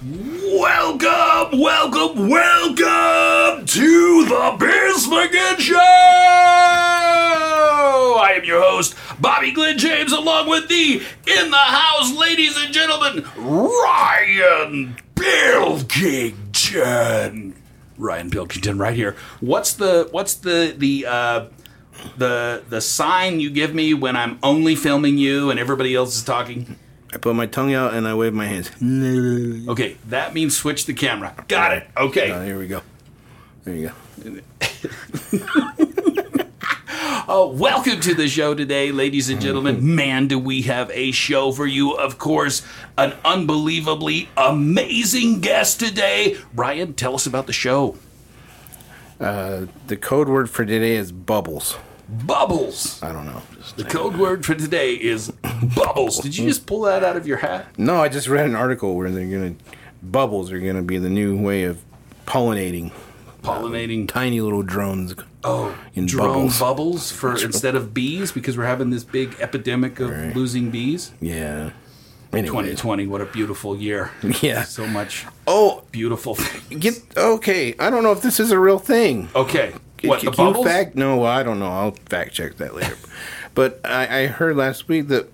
Welcome, welcome, welcome to the McGinn Show! I am your host, Bobby Glenn James, along with the in the house, ladies and gentlemen, Ryan Pilkington. Ryan Pilkington, right here. What's the what's the the uh, the the sign you give me when I'm only filming you and everybody else is talking? I put my tongue out and I wave my hands. Okay, that means switch the camera. Got it. Okay. Oh, here we go. There you go. Oh, welcome to the show today, ladies and gentlemen. Man, do we have a show for you. Of course, an unbelievably amazing guest today. Brian, tell us about the show. Uh, the code word for today is bubbles. Bubbles. I don't know. The code word for today is bubbles. Did you just pull that out of your hat? no, I just read an article where they're gonna bubbles are gonna be the new way of pollinating Pollinating tiny little drones. oh, in drone bubbles, for instead of bees because we're having this big epidemic of Right. losing bees. Yeah. Anyways. 2020, what a beautiful year. Yeah. So much Oh, beautiful things. get okay. I don't know if this is a real thing. Okay. What, Can the you bubbles? fact? No, I don't know. I'll fact check that later. but I, I heard last week that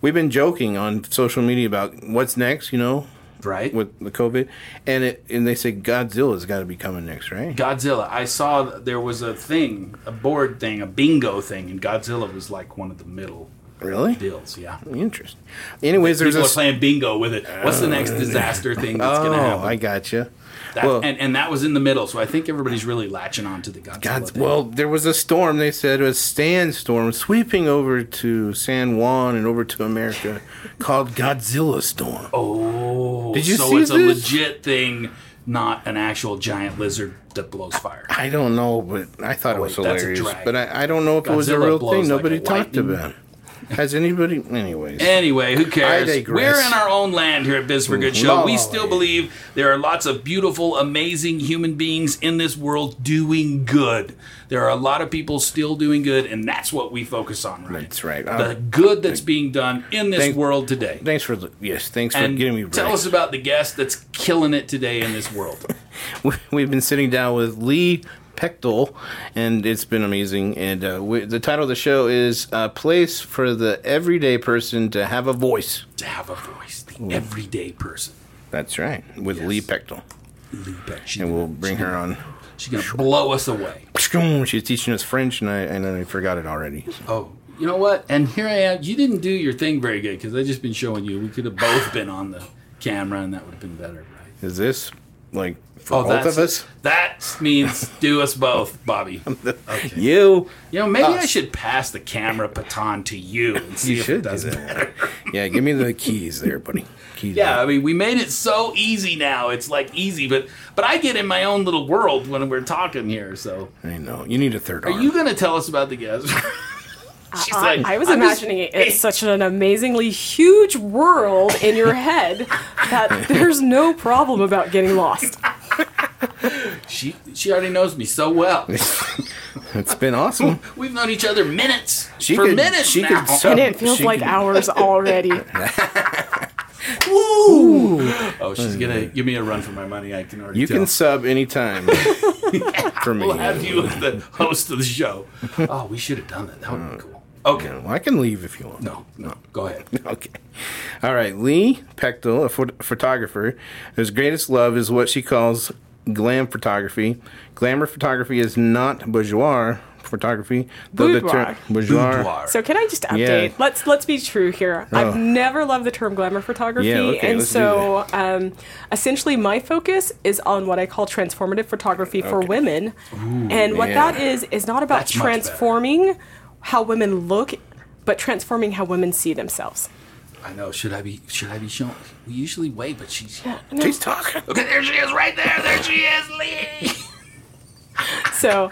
we've been joking on social media about what's next. You know, right? with the COVID, and it and they say Godzilla's got to be coming next, right? Godzilla. I saw there was a thing, a board thing, a bingo thing, and Godzilla was like one of the middle Really deals. Yeah. interesting. Anyways, there's People a are playing bingo with it. What's the next uh, disaster thing that's going to oh, happen? oh? I gotcha. That- well, and, and that was in the middle, so I think everybody's really latching on to the Godzilla God, thing. well, there was a storm. They said it was a sandstorm sweeping over to San Juan and over to America, called Godzilla storm. oh, Did you so see it's a legit thing, not an actual giant lizard that blows fire. I don't know, but I thought it Oh, was wait, hilarious. But I, I don't know if it was a real thing. Nobody talked lightning. about. it. Has anybody? Anyways, Anyway, who cares? We're in our own land here at Biz for Good Show. We still believe there are lots of beautiful, amazing human beings in this world doing good. There are a lot of people still doing good, and that's what we focus on, right? That's right. The Uh, good that's being done in this thank- world today. thanks for the- yes, thanks for And getting me tell right. us about the guest that's killing it today in this world. We've been sitting down with Lee Pechtel, and it's been amazing. And uh, we, the title of the show is "A Place for the Everyday Person to Have a Voice." to have a voice, the everyday person. That's right, with Lee Pechtel, Lee Beck, and we'll bring her on. She's gonna blow us away. She's teaching us French, and I and I forgot it already. Oh, you know what? And here I am. You didn't do your thing very good because I just been showing you. We could have both been on the camera, and that would have been better, right? Is this like for Oh, both of us? That means do us both, Bobby. Okay. You, You know, maybe I should pass the camera baton to you and see you if should it does do it Yeah, give me the keys there, buddy. Keys. Yeah, I mean, we made it so easy now. It's like easy, but but I get in my own little world when we're talking here. So, I know. You need a third are arm. you going to tell us about the guest? She's I, like, I was "I'm just- imagining it's such an amazingly huge world in your head that there's no problem about getting lost. She she already knows me so well. It's been awesome. We've known each other minutes She for could- minutes she now. could sub- And it feels she like could- hours already. Woo! Oh, she's gonna give me a run for my money. I can already. You tell. can sub anytime for me. We'll have you as the host of the show. Oh, we should have done that. That would be uh, cool. Okay. Well, I can leave if you want. No, no. Go ahead. Okay. All right. Lee Pechtel, a phot- photographer, whose greatest love is what she calls glam photography. Glamour photography is not bourgeois photography. though the Boudoir. term bourgeois. Boudoir. So can I just update? Yeah. Let's let's be true here. Oh. I've never loved the term glamour photography, Yeah, okay, and let's do so um, essentially my focus is on what I call transformative photography for women. and what yeah. that is is not about That's much transforming how women look, but transforming how women see themselves. I know. Should I be? Should I be showing? We usually wait, but she's. yeah, She's talking. Okay, there she is, right there. There she is, Lee. So,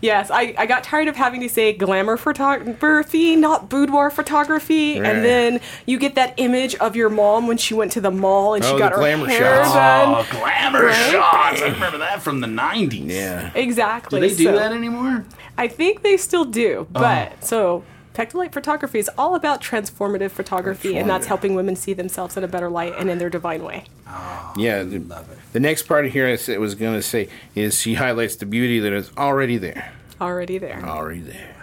yes, I, I got tired of having to say glamour photography, not boudoir photography. Right. And then you get that image of your mom when she went to the mall and Oh, she the got her glamour hair shots. done. Oh, glamour Right? shots. I remember that from the '90s. Yeah. Exactly. Do they do so that anymore? I think they still do. Oh. But so Pectolite photography is all about transformative photography, and that's helping women see themselves in a better light and in their divine way. Oh, yeah. The, Love it. the next part here I said- was going to say is she highlights the beauty that is already there. Already there. Already there.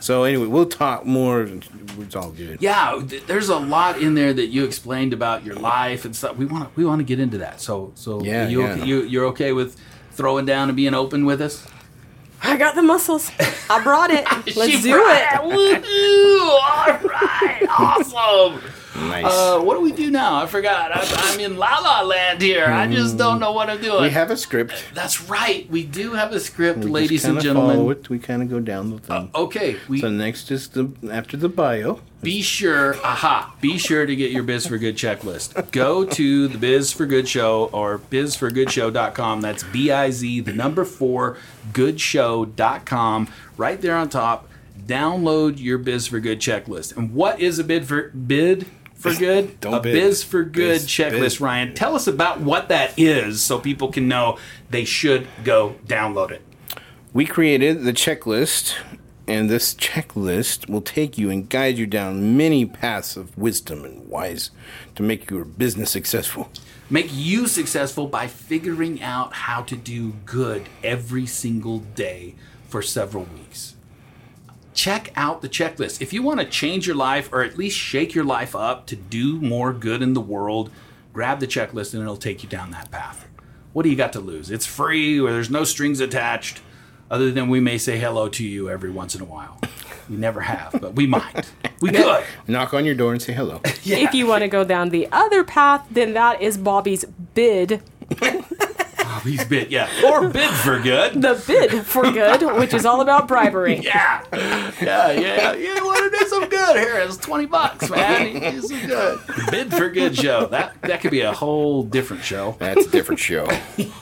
So anyway, we'll talk more. It's all good. Yeah, there's a lot in there that you explained about your life and stuff. We want to we want to get into that. So so Yeah, you, yeah. you you're okay with throwing down and being open with us? I got the muscles. I brought it. Let's do it. Woohoo! All right, awesome. Nice. Uh, what do we do now? I forgot. I'm, I'm in La La Land here. I just don't know what I'm doing. we have a script. That's right. We do have a script, We ladies and kinda follow. It. We kind of go down the thing. Okay, we so next is the after the bio. be sure, aha, be sure to get your Biz for Good checklist. Go to the Biz for Good Show or bizforgoodshow.com. That's B I Z, the number four, goodshow.com. Right there on top, download your Biz for Good checklist. And what is a bid for bid for good? Don't a bid. Biz for Good Biz- checklist, biz. Ryan. Tell us about what that is so people can know they should go download it. We created the checklist, and this checklist will take you and guide you down many paths of wisdom and wise to make your business successful. make you successful by figuring out how to do good every single day for several weeks. Check out the checklist. If you want to change your life or at least shake your life up to do more good in the world, grab the checklist and it'll take you down that path. What do you got to lose? It's free or there's no strings attached, other than we may say hello to you every once in a while. We never have, but we might. We could. Knock on your door and say hello. If you want to go down the other path, then that is Bobby's bid. Bobby's bid, yeah. Or bid for good. The bid for good, which is all about bribery. Yeah, yeah, yeah. You want to do some good? Here, it's twenty bucks, man. You do some good. Bid for good show. That that could be a whole different show. That's a different show.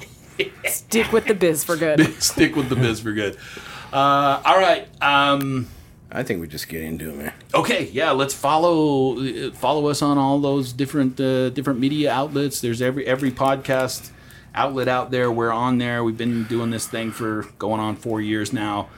Stick with the biz for good. Stick with the biz for good. Uh, all right. Um, I think we just get into it, man. okay. Yeah. Let's follow uh, follow us on all those different uh, different media outlets. There's every every podcast outlet out there. We're on there. We've been doing this thing for going on four years now.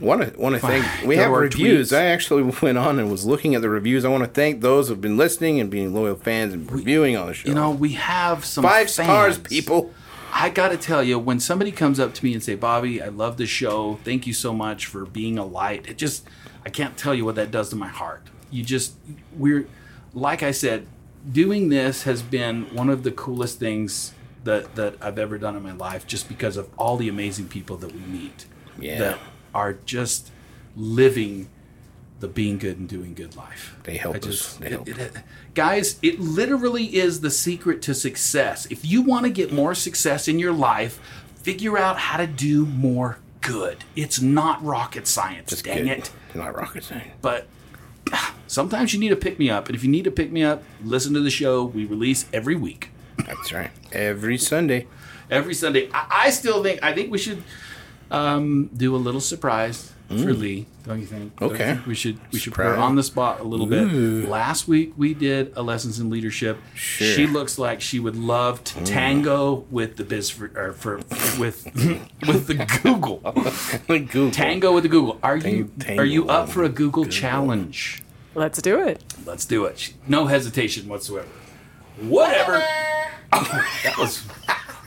Want to want to thank. We have reviews. tweets. I actually went on and was looking at the reviews. I want to thank those who've been listening and being loyal fans and reviewing on the show. You know, we have some five stars, people. I got to tell you, when somebody comes up to me and say, "Bobby, I love the show. Thank you so much for being a light," it just I can't tell you what that does to my heart. You just we're like I said, doing this has been one of the coolest things that that I've ever done in my life, just because of all the amazing people that we meet Yeah. that are just living the being good and doing good life. They help I us. They help. it- it- guys, it literally is the secret to success. If you want to get more success in your life, figure out how to do more good. It's not rocket science, Just dang kidding. it. It's not rocket science. But sometimes you need to pick me up. And if you need to pick me up, listen to the show. We release every week. That's right. Every Sunday. Every Sunday. I, I still think I think we should um, do a little surprise for Lee. Don't you think? Don't you Mm. Okay. think we should we should put her on the spot a little bit. Last week we did a lessons in leadership. Sure. Mm. She looks like she would love to tango with the biz for, or for with with the Google. Google. Tango with the Google. Are you Tango are you up for a Google, challenge? Let's do it. Let's do it. No hesitation whatsoever. Whatever. that was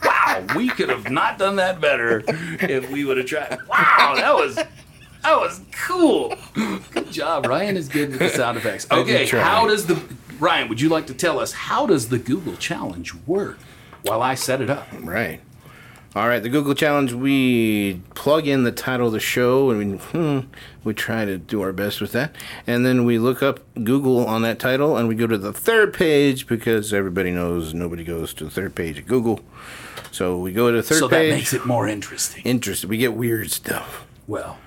wow. We could have not done that better if we would have tried. Wow, that was that was cool. Good job. Ryan is good with the sound effects. Okay, how does the Ryan? Would you like to tell us how does the Google challenge work? While I set it up. Right. All right, the Google Challenge, we plug in the title of the show and we, hmm, we try to do our best with that. And then we look up Google on that title and we go to the third page because everybody knows nobody goes to the third page of Google. So we go to the third So that makes it more interesting. interesting. We get weird stuff. Well,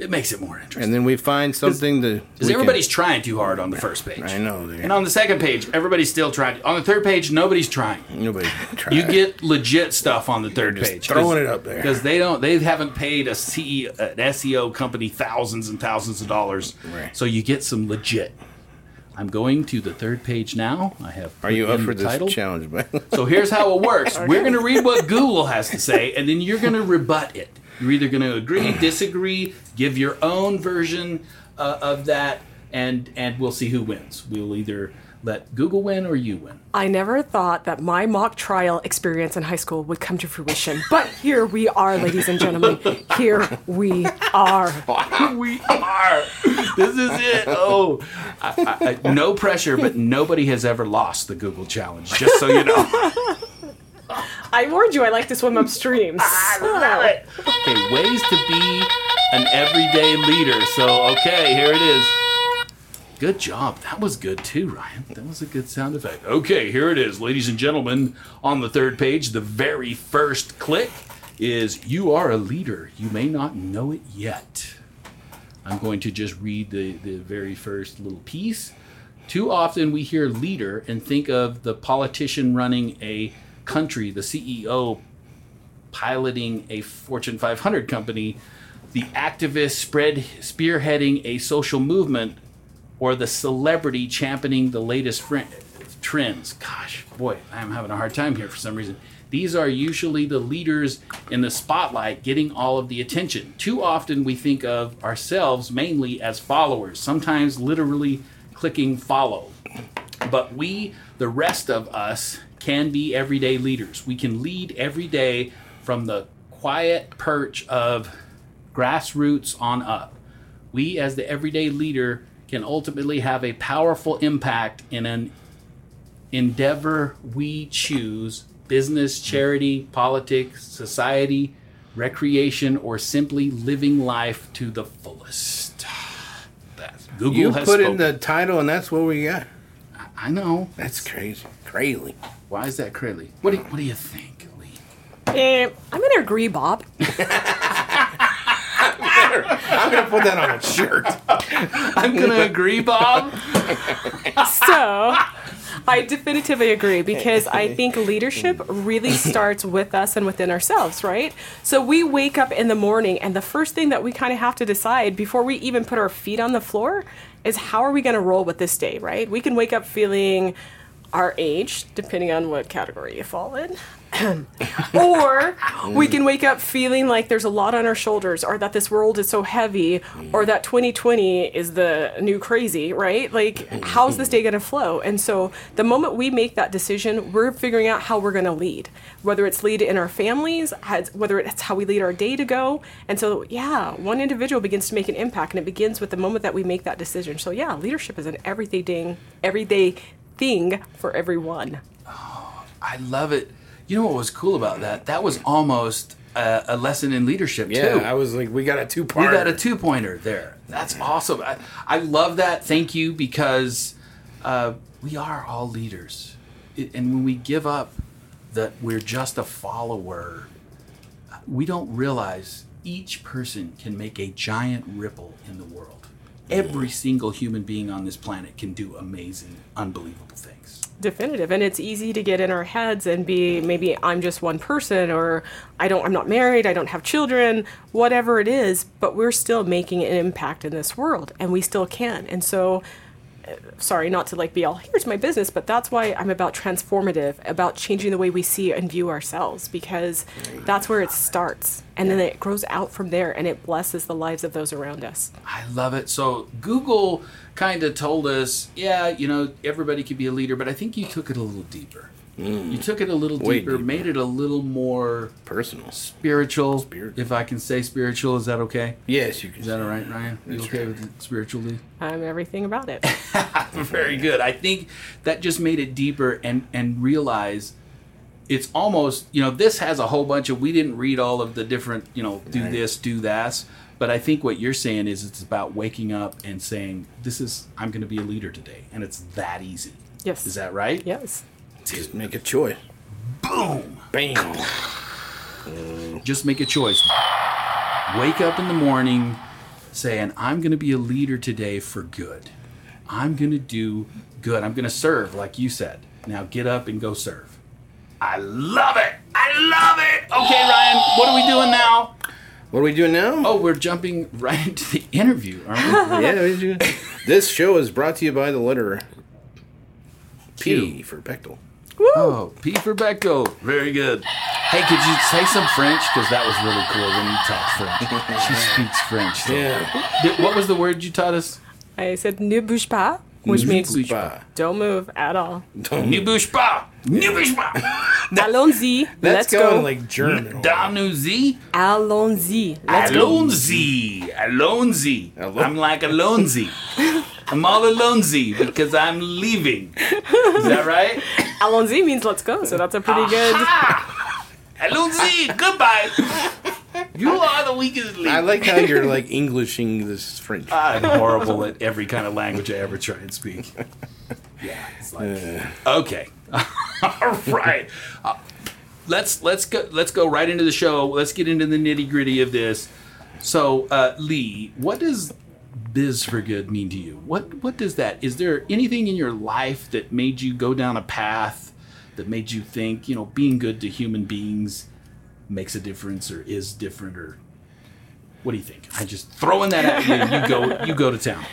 It makes it more interesting. and then we find something to Because we can- everybody's trying too hard on the first page. I know. And on the second page, everybody's still trying. On the third page, nobody's trying. Nobody. Tried. You get legit stuff on the third just page. throwing it up there. because they don't. They haven't paid a CE, an SEO company thousands and thousands of dollars. Right. So you get some legit. I'm going to the third page now. I have. Are you up for the this title. challenge, man? So here's how it works. We're going to read what Google has to say, and then you're going to rebut it. You're either going to agree, disagree, give your own version uh, of that, and and we'll see who wins. We'll either let Google win or you win. I never thought that my mock trial experience in high school would come to fruition. But here we are, ladies and gentlemen. Here we are. we are. This is it. Oh, I, I, I, no pressure, but nobody has ever lost the Google challenge. Just so you know. I warned you I like to swim upstream. Okay, ways to be an everyday leader. So, okay, here it is. Good job. That was good too, Ryan. That was a good sound effect. Okay, here it is, ladies and gentlemen. On the third page, the very first click is You are a leader. You may not know it yet. I'm going to just read the, the very first little piece. Too often we hear leader and think of the politician running a country, the CEO piloting a Fortune 500 company, the activist spread spearheading a social movement, or the celebrity championing the latest fr- trends. Gosh, boy, I'm having a hard time here for some reason. These are usually the leaders in the spotlight getting all of the attention. Too often we think of ourselves mainly as followers, sometimes literally clicking follow. But we, the rest of us, can be everyday leaders. We can lead every day from the quiet perch of grassroots on up. We, as the everyday leader, can ultimately have a powerful impact in an endeavor we choose business, charity, politics, society, recreation, or simply living life to the fullest. That's, Google You has put spoken. in the title, and that's what we got. I know. That's crazy. Crazy. Why is that crazy? What do you, what do you think, Lee? Eh, I'm going to agree, Bob. I'm gonna put that on a shirt. I'm gonna agree, Bob. So, I definitively agree because I think leadership really starts with us and within ourselves, right? So, we wake up in the morning, and the first thing that we kind of have to decide before we even put our feet on the floor is how are we going to roll with this day, right? We can wake up feeling our age, depending on what category you fall in. or we can wake up feeling like there's a lot on our shoulders, or that this world is so heavy, or that 2020 is the new crazy, right? Like, how's this day going to flow? And so, the moment we make that decision, we're figuring out how we're going to lead, whether it's lead in our families, whether it's how we lead our day to go. And so, yeah, one individual begins to make an impact, and it begins with the moment that we make that decision. So, yeah, leadership is an everyday thing, everyday thing for everyone. I love it. You know what was cool about that? That was almost a, a lesson in leadership Yeah, too. I was like, we got a two pointer. we got a two pointer there. That's awesome. I, I love that. Thank you because uh, we are all leaders, it, and when we give up that we're just a follower, we don't realize each person can make a giant ripple in the world. Every single human being on this planet can do amazing, unbelievable things. definitive and it's easy to get in our heads and be maybe i'm just one person or i don't i'm not married i don't have children whatever it is but we're still making an impact in this world and we still can and so sorry not to like be all here's my business but that's why i'm about transformative about changing the way we see and view ourselves because that's where it starts and then it grows out from there and it blesses the lives of those around us I love it. So Google kind of told us, yeah, you know, everybody could be a leader, but I think you took it a little deeper. Mm. You took it a little deeper, deeper. made it a little more personal. spiritual. Spiritual. If I can say spiritual, is that okay? Yes, you can. Is that all right, Ryan? You That's okay right. with spiritually? i'm everything about it Very good. I think that just made it deeper and and realize it's almost you know this has a whole bunch of we didn't read all of the different you know do Right. this do that but i think what you're saying is it's about waking up and saying this is i'm going to be a leader today and it's that easy yes is that right yes Just make a choice. boom Bam. just make a choice wake up in the morning saying, I'm going to be a leader today for good. I'm going to do good. I'm going to serve, like you said. Now get up and go serve. I love it. I love it. Okay, Ryan, what are we doing now? What are we doing now? Oh, we're jumping right into the interview, aren't we? yeah. this show is brought to you by the letter P for Pechtel. Oh, P for Bechtel. Very good. Hey, could you say some French? Because that was really cool when you talk French. She speaks French. so- Yeah. Did- What was the word you taught us? I said ne bouge pas, which means Bah. don't move at all. Ne bouge pas. Ne bouge pas. Allons-y. That's Let's going go. like German. Danuzi. Allons-y. Let's go. Alonzi. Alonzi. Alon- I'm like Alonzi. I'm all Alonzi because I'm leaving. Is that right? Allons-y means let's go, so that's a pretty good. Alonzi. Goodbye. You are the weakest link. I like how you're like Englishing this French. I'm horrible at every kind of language I ever try and speak. Yeah, it's like okay, all right. Uh, let's let's go let's go right into the show. Let's get into the nitty gritty of this. So, uh, Lee, what does biz for good mean to you? What what does that? Is there anything in your life that made you go down a path that made you think you know being good to human beings makes a difference or is different or what do you think? I just throwing that at you. You go you go to town.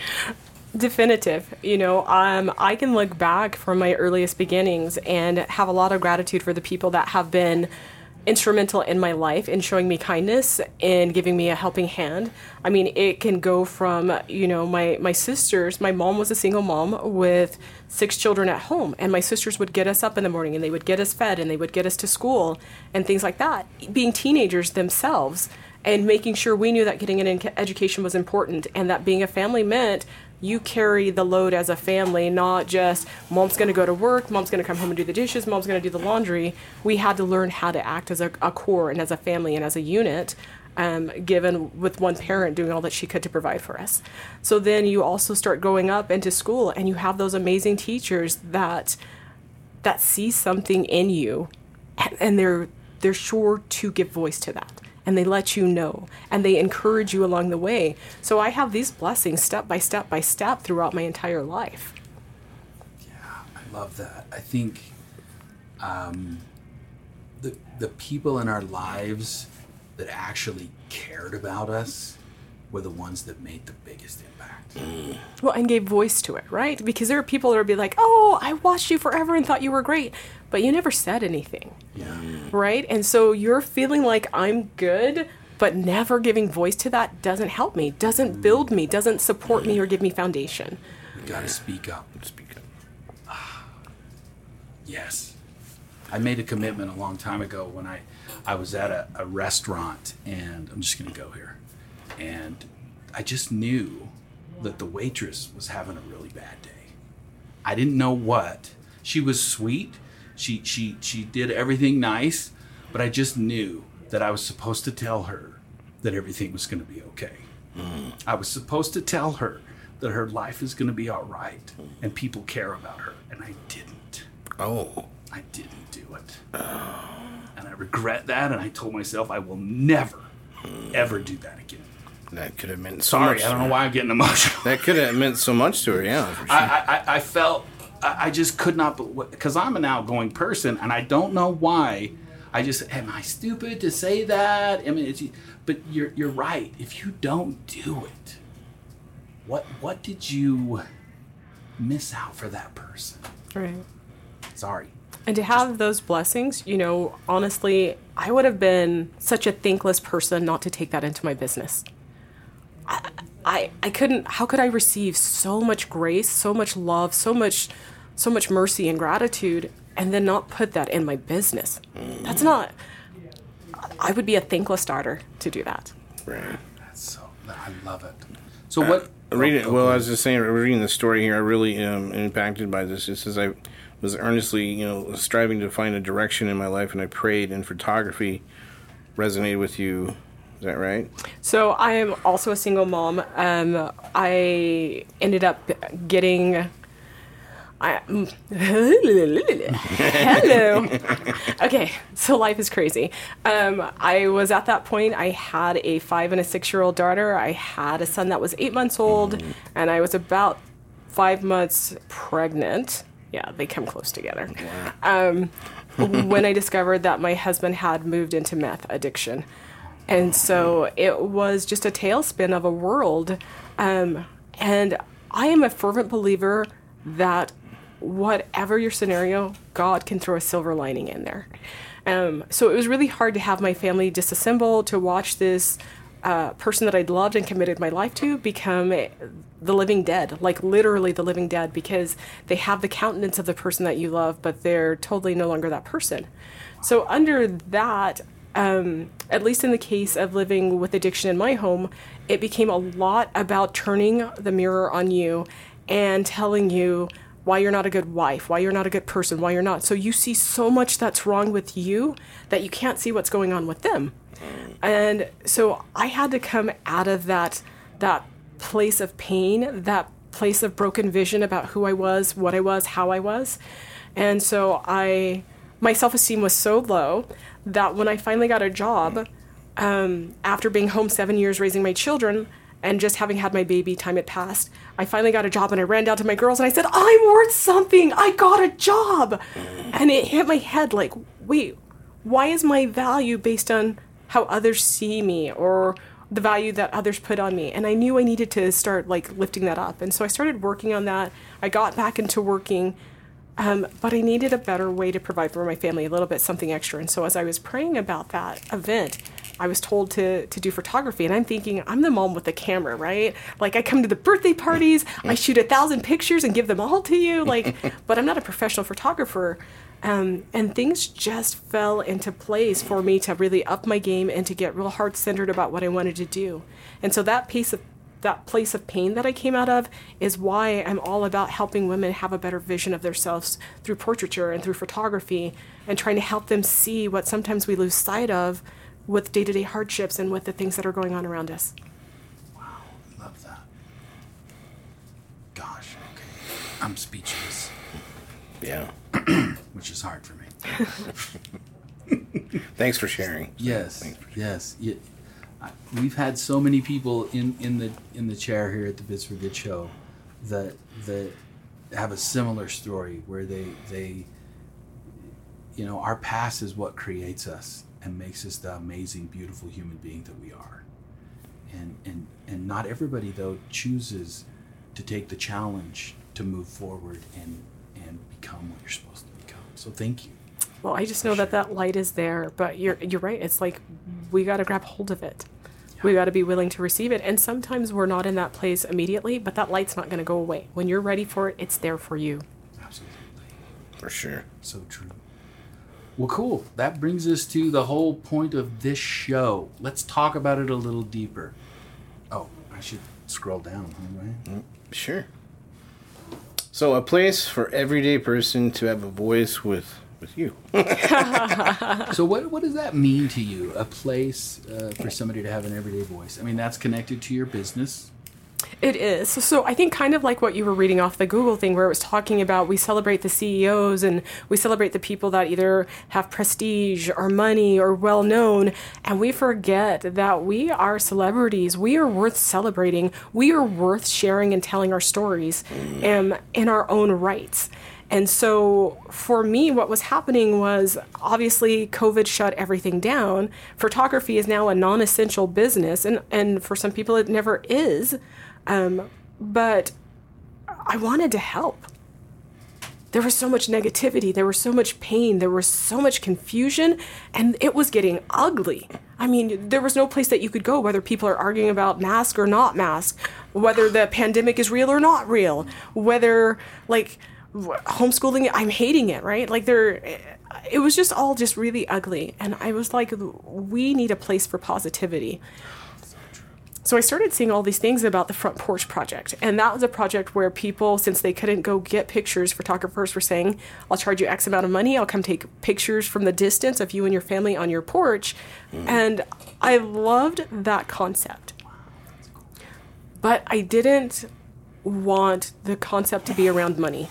definitive you know um, i can look back from my earliest beginnings and have a lot of gratitude for the people that have been instrumental in my life in showing me kindness and giving me a helping hand. I mean it can go from you know my my sisters my mom was a single mom with six children at home and my sisters would get us up in the morning and they would get us fed and they would get us to school and things like that. Being teenagers themselves and making sure we knew that getting an education was important and that being a family meant you carry the load as a family, not just mom's going to go to work, mom's going to come home and do the dishes, mom's going to do the laundry. We had to learn how to act as a, a core and as a family and as a unit, um, given with one parent doing all that she could to provide for us. So then you also start going up into school and you have those amazing teachers that that see something in you and, and they're they're sure to give voice to that and they let you know and they encourage you along the way so i have these blessings step by step by step throughout my entire life Yeah, I love that. I think um, the the people in our lives that actually cared about us were the ones that made the biggest impact. well and gave voice to it right because there are people that would be like oh i watched you forever and thought you were great but you never said anything Yeah. Right and so you're feeling like i'm good but never giving voice to that doesn't help me doesn't mm. build me doesn't support me or give me foundation We gotta speak up. Speak up. Yes. I made a commitment a long time ago when I, I was at a, a restaurant and I'm just going to go here. And I just knew that the waitress was having a really bad day. I didn't know what. She was sweet. She, she, she did everything nice, but I just knew that I was supposed to tell her that everything was going to be okay. Mm. I was supposed to tell her that her life is going to be all right and people care about her, and I didn't. Oh. I didn't do it. And I regret that, and I told myself I will never, hmm. ever do that again. That could have meant so Sorry, much. I don't know why I'm getting emotional. That could have meant so much to her. Yeah. For sure. I, I- I felt, I, I just could not, because I'm an outgoing person, and I don't know why. I just, am I stupid to say that? I mean, it's, but you're, you're right. If you don't do it, what, what did you miss out for that person? right Sorry. And to have those blessings, you know, honestly, I would have been such a thankless person not to take that into my business. I, I, I couldn't. How could I receive so much grace, so much love, so much, so much mercy and gratitude, and then not put that in my business? That's not. I would be a thankless daughter to do that. right. That's so, I love it. So what? Uh, reading, oh, well, go I was just saying, reading the story here, I really am impacted by this. It says I was earnestly, you know, striving to find a direction in my life, and I prayed, and photography resonated with you. Is that right? So I am also a single mom. Um, I ended up getting I, hello. okay, so life is crazy. Um, I was at that point. I had a five and a six year old daughter. I had a son that was eight months old, and I was about five months pregnant. Yeah, they come close together. Um, when I discovered that my husband had moved into meth addiction. And so it was just a tailspin of a world. Um, and I am a fervent believer that whatever your scenario, God can throw a silver lining in there. Um, so it was really hard to have my family disassemble, to watch this uh, person that I'd loved and committed my life to become the living dead, like literally the living dead, because they have the countenance of the person that you love, but they're totally no longer that person. So, under that, um, at least in the case of living with addiction in my home, it became a lot about turning the mirror on you and telling you why you're not a good wife, why you're not a good person, why you're not. So you see so much that's wrong with you that you can't see what's going on with them. And so I had to come out of that that place of pain, that place of broken vision about who I was, what I was, how I was. And so I my self-esteem was so low that when I finally got a job, um, after being home seven years raising my children and just having had my baby, time had passed. I finally got a job and I ran down to my girls and I said, I'm worth something. I got a job. And it hit my head like, wait, why is my value based on how others see me or the value that others put on me? And I knew I needed to start like lifting that up. And so I started working on that. I got back into working. Um, but I needed a better way to provide for my family, a little bit something extra. And so as I was praying about that event, I was told to to do photography, and I'm thinking I'm the mom with the camera, right? Like I come to the birthday parties, I shoot a thousand pictures and give them all to you, like. but I'm not a professional photographer. Um, and things just fell into place for me to really up my game and to get real heart centered about what I wanted to do. And so that piece of that place of pain that I came out of is why I'm all about helping women have a better vision of themselves through portraiture and through photography and trying to help them see what sometimes we lose sight of with day to day hardships and with the things that are going on around us. Wow, I love that. Gosh, okay. I'm speechless. Yeah. Which is hard for me. Thanks for sharing. Yes, yes. Yeah. We've had so many people in, in the in the chair here at the Biz for Good show that that have a similar story where they they you know our past is what creates us and makes us the amazing beautiful human being that we are. And and and not everybody though chooses to take the challenge to move forward and and become what you're supposed to become. So thank you well i just know that that light is there but you're you're right it's like we got to grab hold of it yeah. we got to be willing to receive it and sometimes we're not in that place immediately but that light's not going to go away when you're ready for it it's there for you absolutely for sure so true well, cool. That brings us to the whole point of this show. Let's talk about it a little deeper. Oh, I should scroll down, right? Mm, sure. So, a place for everyday person to have a voice with with you. so, what what does that mean to you? A place uh, for somebody to have an everyday voice. I mean, that's connected to your business. It is. So I think kind of like what you were reading off the Google thing where it was talking about we celebrate the CEOs and we celebrate the people that either have prestige or money or well known and we forget that we are celebrities. We are worth celebrating. We are worth sharing and telling our stories um, in our own rights. And so for me, what was happening was obviously COVID shut everything down. Photography is now a non essential business, and, and for some people, it never is. Um, but I wanted to help. There was so much negativity, there was so much pain, there was so much confusion, and it was getting ugly. I mean, there was no place that you could go, whether people are arguing about mask or not mask, whether the pandemic is real or not real, whether, like, homeschooling, I'm hating it, right? Like, there, it was just all just really ugly. And I was like, we need a place for positivity. So I started seeing all these things about the Front Porch Project. And that was a project where people, since they couldn't go get pictures, photographers were saying, I'll charge you X amount of money. I'll come take pictures from the distance of you and your family on your porch. Mm. And I loved that concept. But I didn't want the concept to be around money.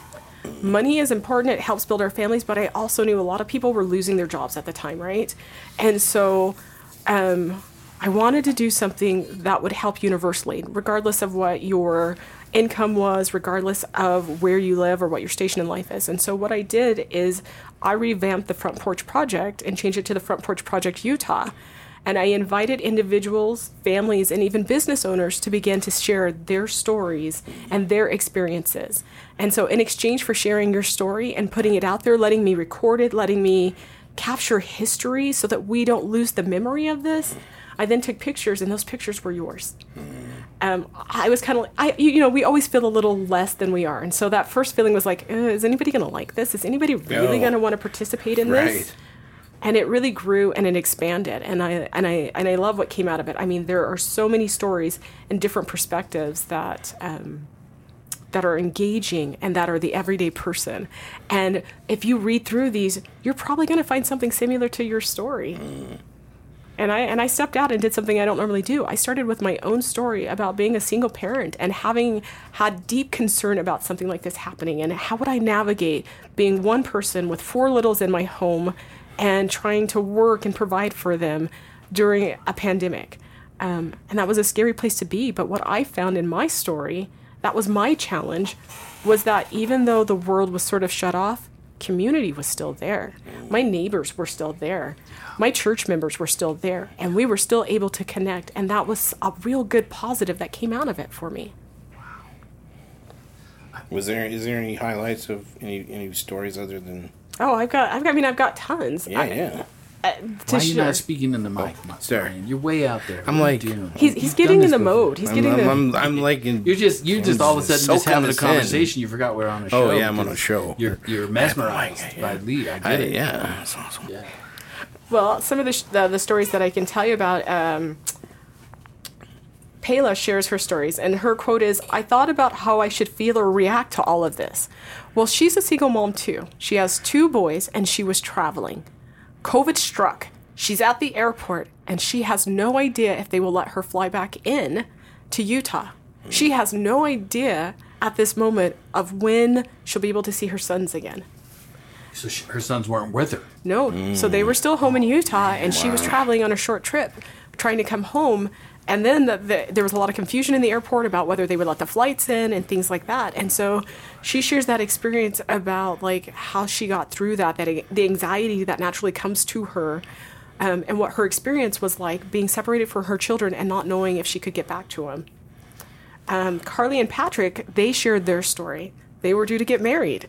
Money is important. It helps build our families, but I also knew a lot of people were losing their jobs at the time, right? And so um, I wanted to do something that would help universally, regardless of what your income was, regardless of where you live or what your station in life is. And so what I did is I revamped the Front Porch Project and changed it to the Front Porch Project Utah. And I invited individuals, families, and even business owners to begin to share their stories and their experiences. And so, in exchange for sharing your story and putting it out there, letting me record it, letting me capture history so that we don't lose the memory of this, I then took pictures, and those pictures were yours. Um, I was kind of, I you you know, we always feel a little less than we are, and so that first feeling was like, uh, is anybody going to like this? Is anybody really No. going to want to participate in Right. this? And it really grew and it expanded and I and I and I love what came out of it. I mean, there are so many stories and different perspectives that um, that are engaging and that are the everyday person. And if you read through these, you're probably going to find something similar to your story. And I and I stepped out and did something I don't normally do. I started with my own story about being a single parent and having had deep concern about something like this happening and how would I navigate being one person with four littles in my home and trying to work and provide for them during a pandemic. Um, and that was a scary place to be. But what I found in my story, that was my challenge, was that even though the world was sort of shut off, community was still there. My neighbors were still there. My church members were still there. And we were still able to connect. And that was a real good positive that came out of it for me. Was there is there any highlights of any any stories other than? Oh, I've got, I've got, I mean, I've got tons. Yeah, I- yeah. uh, Why are you share. not speaking in the mic, oh, sorry. Ryan? You're way out there. I'm like- he's, he's getting in the before. mode. He's I'm, getting. I'm, the, I'm, I'm like, in, you're just you're just all of a sudden just having a this in. conversation. You forgot we're on a show. Oh, yeah, I'm on a show. You're you're mesmerized Yeah. by Lee. I get I, it. yeah, that's awesome. Yeah. Well, some of the, sh- the the stories that I can tell you about. Um, Pela shares her stories, and her quote is I thought about how I should feel or react to all of this. Well, she's a single mom too. She has two boys, and she was traveling. COVID struck. She's at the airport, and she has no idea if they will let her fly back in to Utah. She has no idea at this moment of when she'll be able to see her sons again. So she, her sons weren't with her. No. So they were still home in Utah, and she was traveling on a short trip, trying to come home. And then the, the, there was a lot of confusion in the airport about whether they would let the flights in and things like that. And so she shares that experience about like how she got through that, that the anxiety that naturally comes to her, um, and what her experience was like being separated from her children and not knowing if she could get back to them. Um, Carly and Patrick, they shared their story. They were due to get married.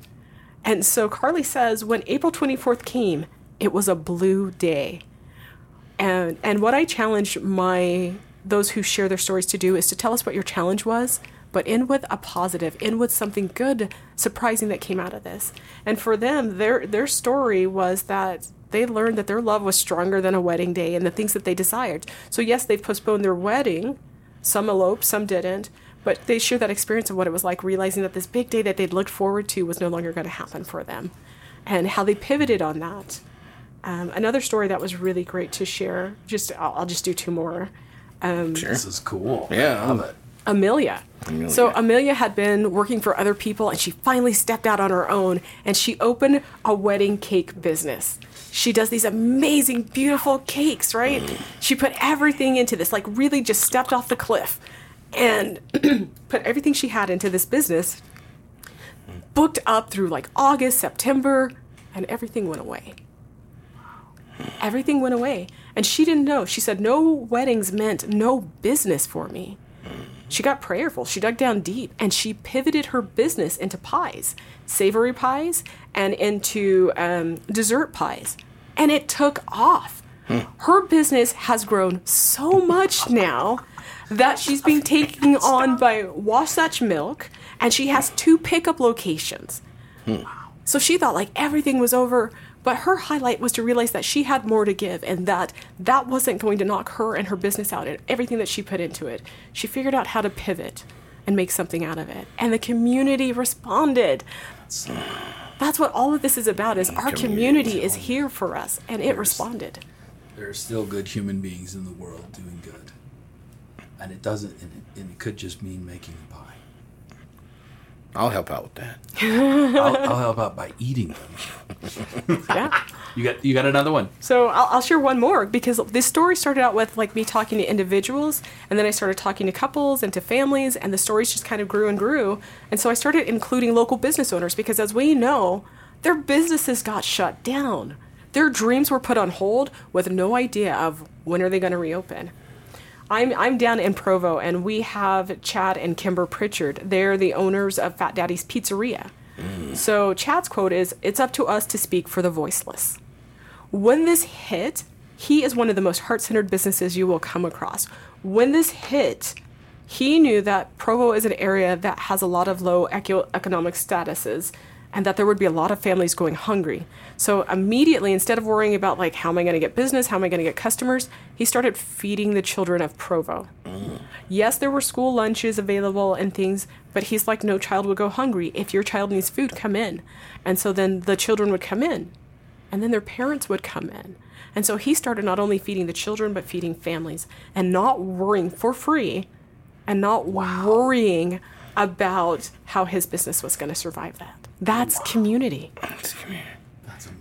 And so Carly says when April 24th came, it was a blue day. And and what I challenged my those who share their stories to do is to tell us what your challenge was, but in with a positive, in with something good, surprising that came out of this. And for them, their their story was that they learned that their love was stronger than a wedding day and the things that they desired. So yes, they've postponed their wedding. Some eloped, some didn't. But they share that experience of what it was like realizing that this big day that they'd looked forward to was no longer going to happen for them and how they pivoted on that. Um, another story that was really great to share, just I'll, I'll just do two more. Um, this is cool. Yeah. I love it. Amelia. Amelia. So Amelia had been working for other people and she finally stepped out on her own and she opened a wedding cake business. She does these amazing, beautiful cakes, right? Mm. She put everything into this, like really just stepped off the cliff and put everything she had into this business, booked up through like August, September, and everything went away. Everything went away. And she didn't know. She said, No weddings meant no business for me. She got prayerful. She dug down deep and she pivoted her business into pies, savory pies, and into um, dessert pies. And it took off. Her business has grown so much now that she's being taken on by Wasatch Milk and she has two pickup locations. So she thought like everything was over, but her highlight was to realize that she had more to give and that that wasn't going to knock her and her business out and everything that she put into it. She figured out how to pivot and make something out of it. And the community responded. That's what all of this is about is our community is here for us and it responded. There are still good human beings in the world doing good, and it doesn't. And it, and it could just mean making. I'll help out with that. I'll, I'll help out by eating them. Yeah. You got you got another one. So I'll, I'll share one more because this story started out with like me talking to individuals, and then I started talking to couples and to families, and the stories just kind of grew and grew. And so I started including local business owners because, as we know, their businesses got shut down. Their dreams were put on hold with no idea of when are they going to reopen. I'm I'm down in Provo, and we have Chad and Kimber Pritchard. They're the owners of Fat Daddy's Pizzeria. Mm. So Chad's quote is, "It's up to us to speak for the voiceless." When this hit, he is one of the most heart centered businesses you will come across. When this hit, he knew that Provo is an area that has a lot of low eco- economic statuses and that there would be a lot of families going hungry. So immediately, instead of worrying about like how am I going to get business, how am I going to get customers, he started feeding the children of Provo. Yes, there were school lunches available and things, but he's like, no child would go hungry. If your child needs food, come in. And so then the children would come in and then their parents would come in. And so he started not only feeding the children, but feeding families and not worrying for free and not worrying about how his business was going to survive that. That's community. That's community.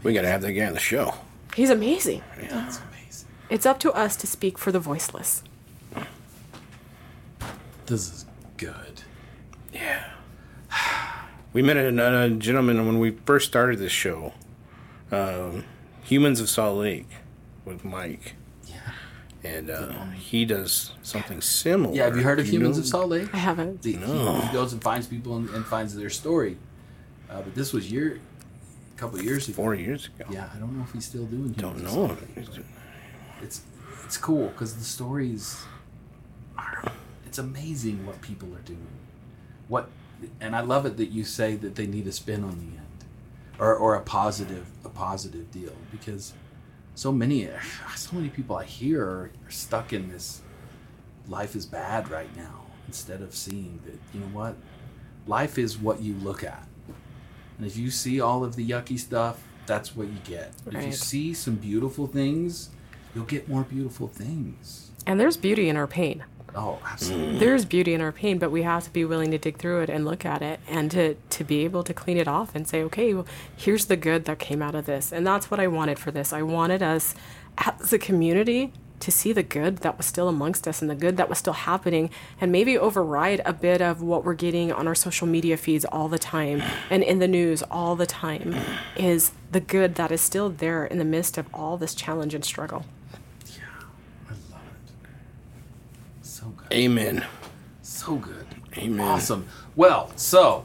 We got to have that guy on the show. He's amazing. Yeah. That's amazing. It's up to us to speak for the voiceless. This is good. Yeah. We met a, a gentleman when we first started this show, um, Humans of Salt Lake, with Mike. Yeah. And uh, he does something similar. Yeah. Have you heard of Do Humans know? of Salt Lake? I haven't. The- he, he goes and finds people and, and finds their story. Uh, but this was year, a couple years ago. Four years ago. Yeah, I don't know if he's still doing. Don't know. It's it's cool because the stories are. It's amazing what people are doing. What, and I love it that you say that they need a spin on the end, or or a positive a positive deal because so many so many people I hear are stuck in this life is bad right now instead of seeing that you know what life is what you look at and if you see all of the yucky stuff that's what you get if you see some beautiful things you'll get more beautiful things And there's beauty in our pain. oh absolutely mm. There's beauty in our pain, but we have to be willing to dig through it and look at it and to, to be able to clean it off and say, okay, well, here's the good that came out of this. And that's what I wanted for this. I wanted us as a community to see the good that was still amongst us and the good that was still happening and maybe override a bit of what we're getting on our social media feeds all the time and in the news all the time is the good that is still there in the midst of all this challenge and struggle. Yeah, I love it so good Amen. so good Amen. awesome well so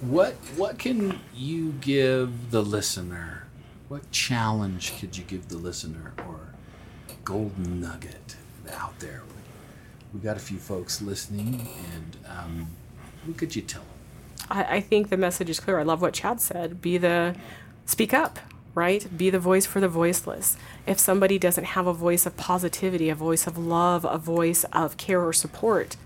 what what can you give the listener what challenge could you give the listener or golden nugget out there we got a few folks listening and um, what could you tell them I, I think the message is clear. I love what Chad said. Be the speak up, right? Be the voice for the voiceless. If somebody doesn't have a voice of positivity, a voice of love, a voice of care or support,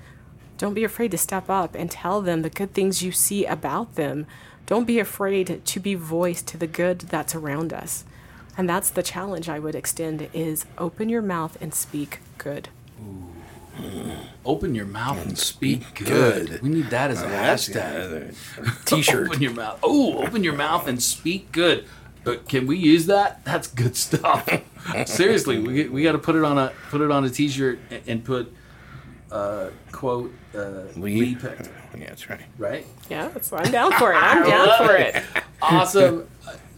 don't be afraid to step up and tell them the good things you see about them. Don't be afraid to be voice to the good that's around us. And that's the challenge I would extend is open your mouth and speak good. open your mouth and speak speak good. good. we need that as a That's hashtag T-shirt. Open your mouth. Oh, open your mouth and speak good. But can we use that? That's good stuff. Seriously, we we got to put it on a put it on a T-shirt and, and put uh, quote uh, Lee. Lee Peck, Yeah, that's right. right? Yeah, so I'm down for it. I'm down for it. Awesome.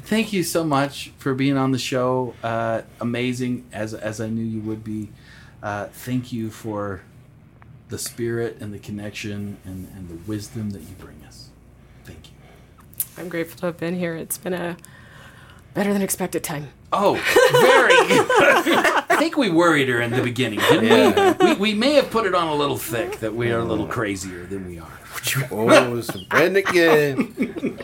Thank you so much for being on the show. Uh, amazing, as as I knew you would be. Uh, thank you for the spirit and the connection and, and the wisdom that you bring us. Thank you. I'm grateful to have been here. It's been a better than expected time. Oh, very. I think we worried her in the beginning, didn't we? we? We may have put it on a little thick that we are a little crazier than we are. Oh, spreading it good.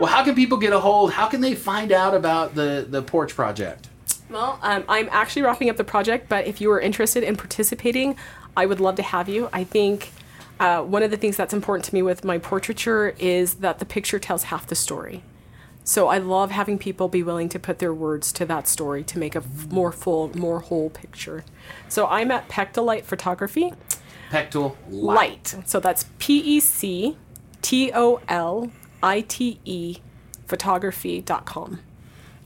Well, how can people get a hold? How can they find out about the, the porch project? Well, um, I'm actually wrapping up the project, but if you are interested in participating, I would love to have you. I think uh, one of the things that's important to me with my portraiture is that the picture tells half the story. So I love having people be willing to put their words to that story to make a f- more full, more whole picture. So I'm at Pectolite Photography. Pectoral Light. So that's P E C T O L I T E photography.com.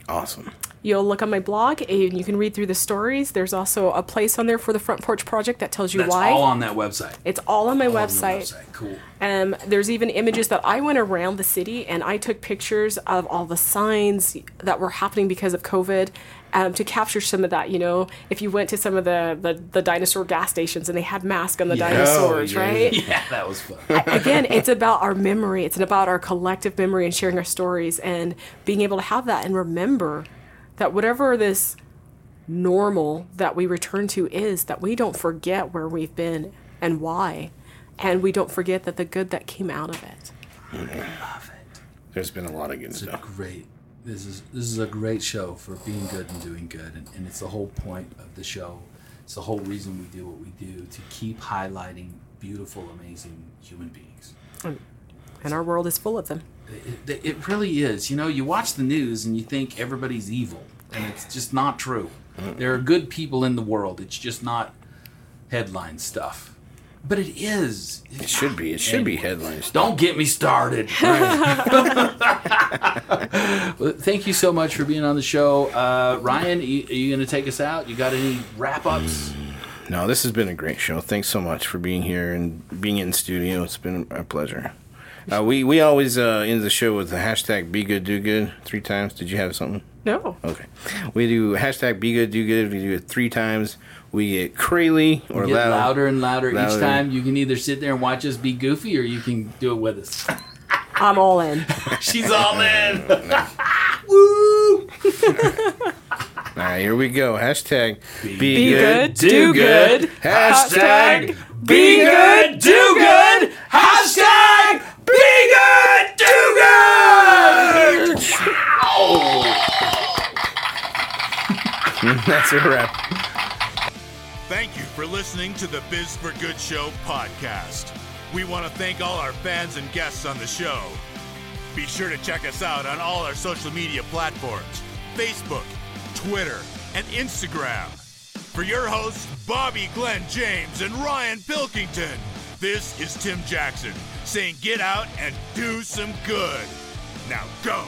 Awesome. You'll look on my blog and you can read through the stories. There's also a place on there for the Front Porch Project that tells you why. That's why. all on that website. it's all on my All on website. Cool. Um, there's even images that I went around the city and I took pictures of all the signs that were happening because of COVID um, to capture some of that. You know, if you went to some of the, the, the dinosaur gas stations and they had masks on the Yeah. dinosaurs, Oh, yeah. right? Yeah, that was fun. Again, it's about our memory. It's about our collective memory and sharing our stories and being able to have that and remember that whatever this normal that we return to is, that we don't forget where we've been and why. And we don't forget that the good that came out of it. I love it. There's been a lot of good It's a stuff. great. This is this is a great show for being good and doing good, and, and it's the whole point of the show. It's the whole reason we do what we do to keep highlighting beautiful, amazing human beings. And our world is full of them. It, it, it really is. You know, you watch the news and you think everybody's evil, and it's just not true. Mm-hmm. There are good people in the world. It's just not headline stuff. But it is. It should be. It should be headlines. Don't get me started. Well, Thank you so much for being on the show. Uh, Ryan, are you, you going to take us out? You got any wrap ups? No, this has been a great show. Thanks so much for being here and being in the studio. It's been a pleasure. Uh, we we always uh, end the show with the hashtag Be Good Do Good three times. Did you have something? No. Okay. We do hashtag Be Good Do Good. We do it three times. We get crazy or Get loud. louder and louder, each time. You can either sit there and watch us be goofy or you can do it with us. I'm all in. She's all in. Woo! All right, here we go. Hashtag Be, Be good, do good. Hashtag Be good, do good. Hashtag be good, do good. That's a wrap. Thank you for listening to the Biz for Good Show podcast. We want to thank all our fans and guests on the show. Be sure to check us out on all our social media platforms Facebook, Twitter, and Instagram. For your hosts, Bobby Glenn James and Ryan Pilkington, this is Tim Jackson saying get out and do some good. Now go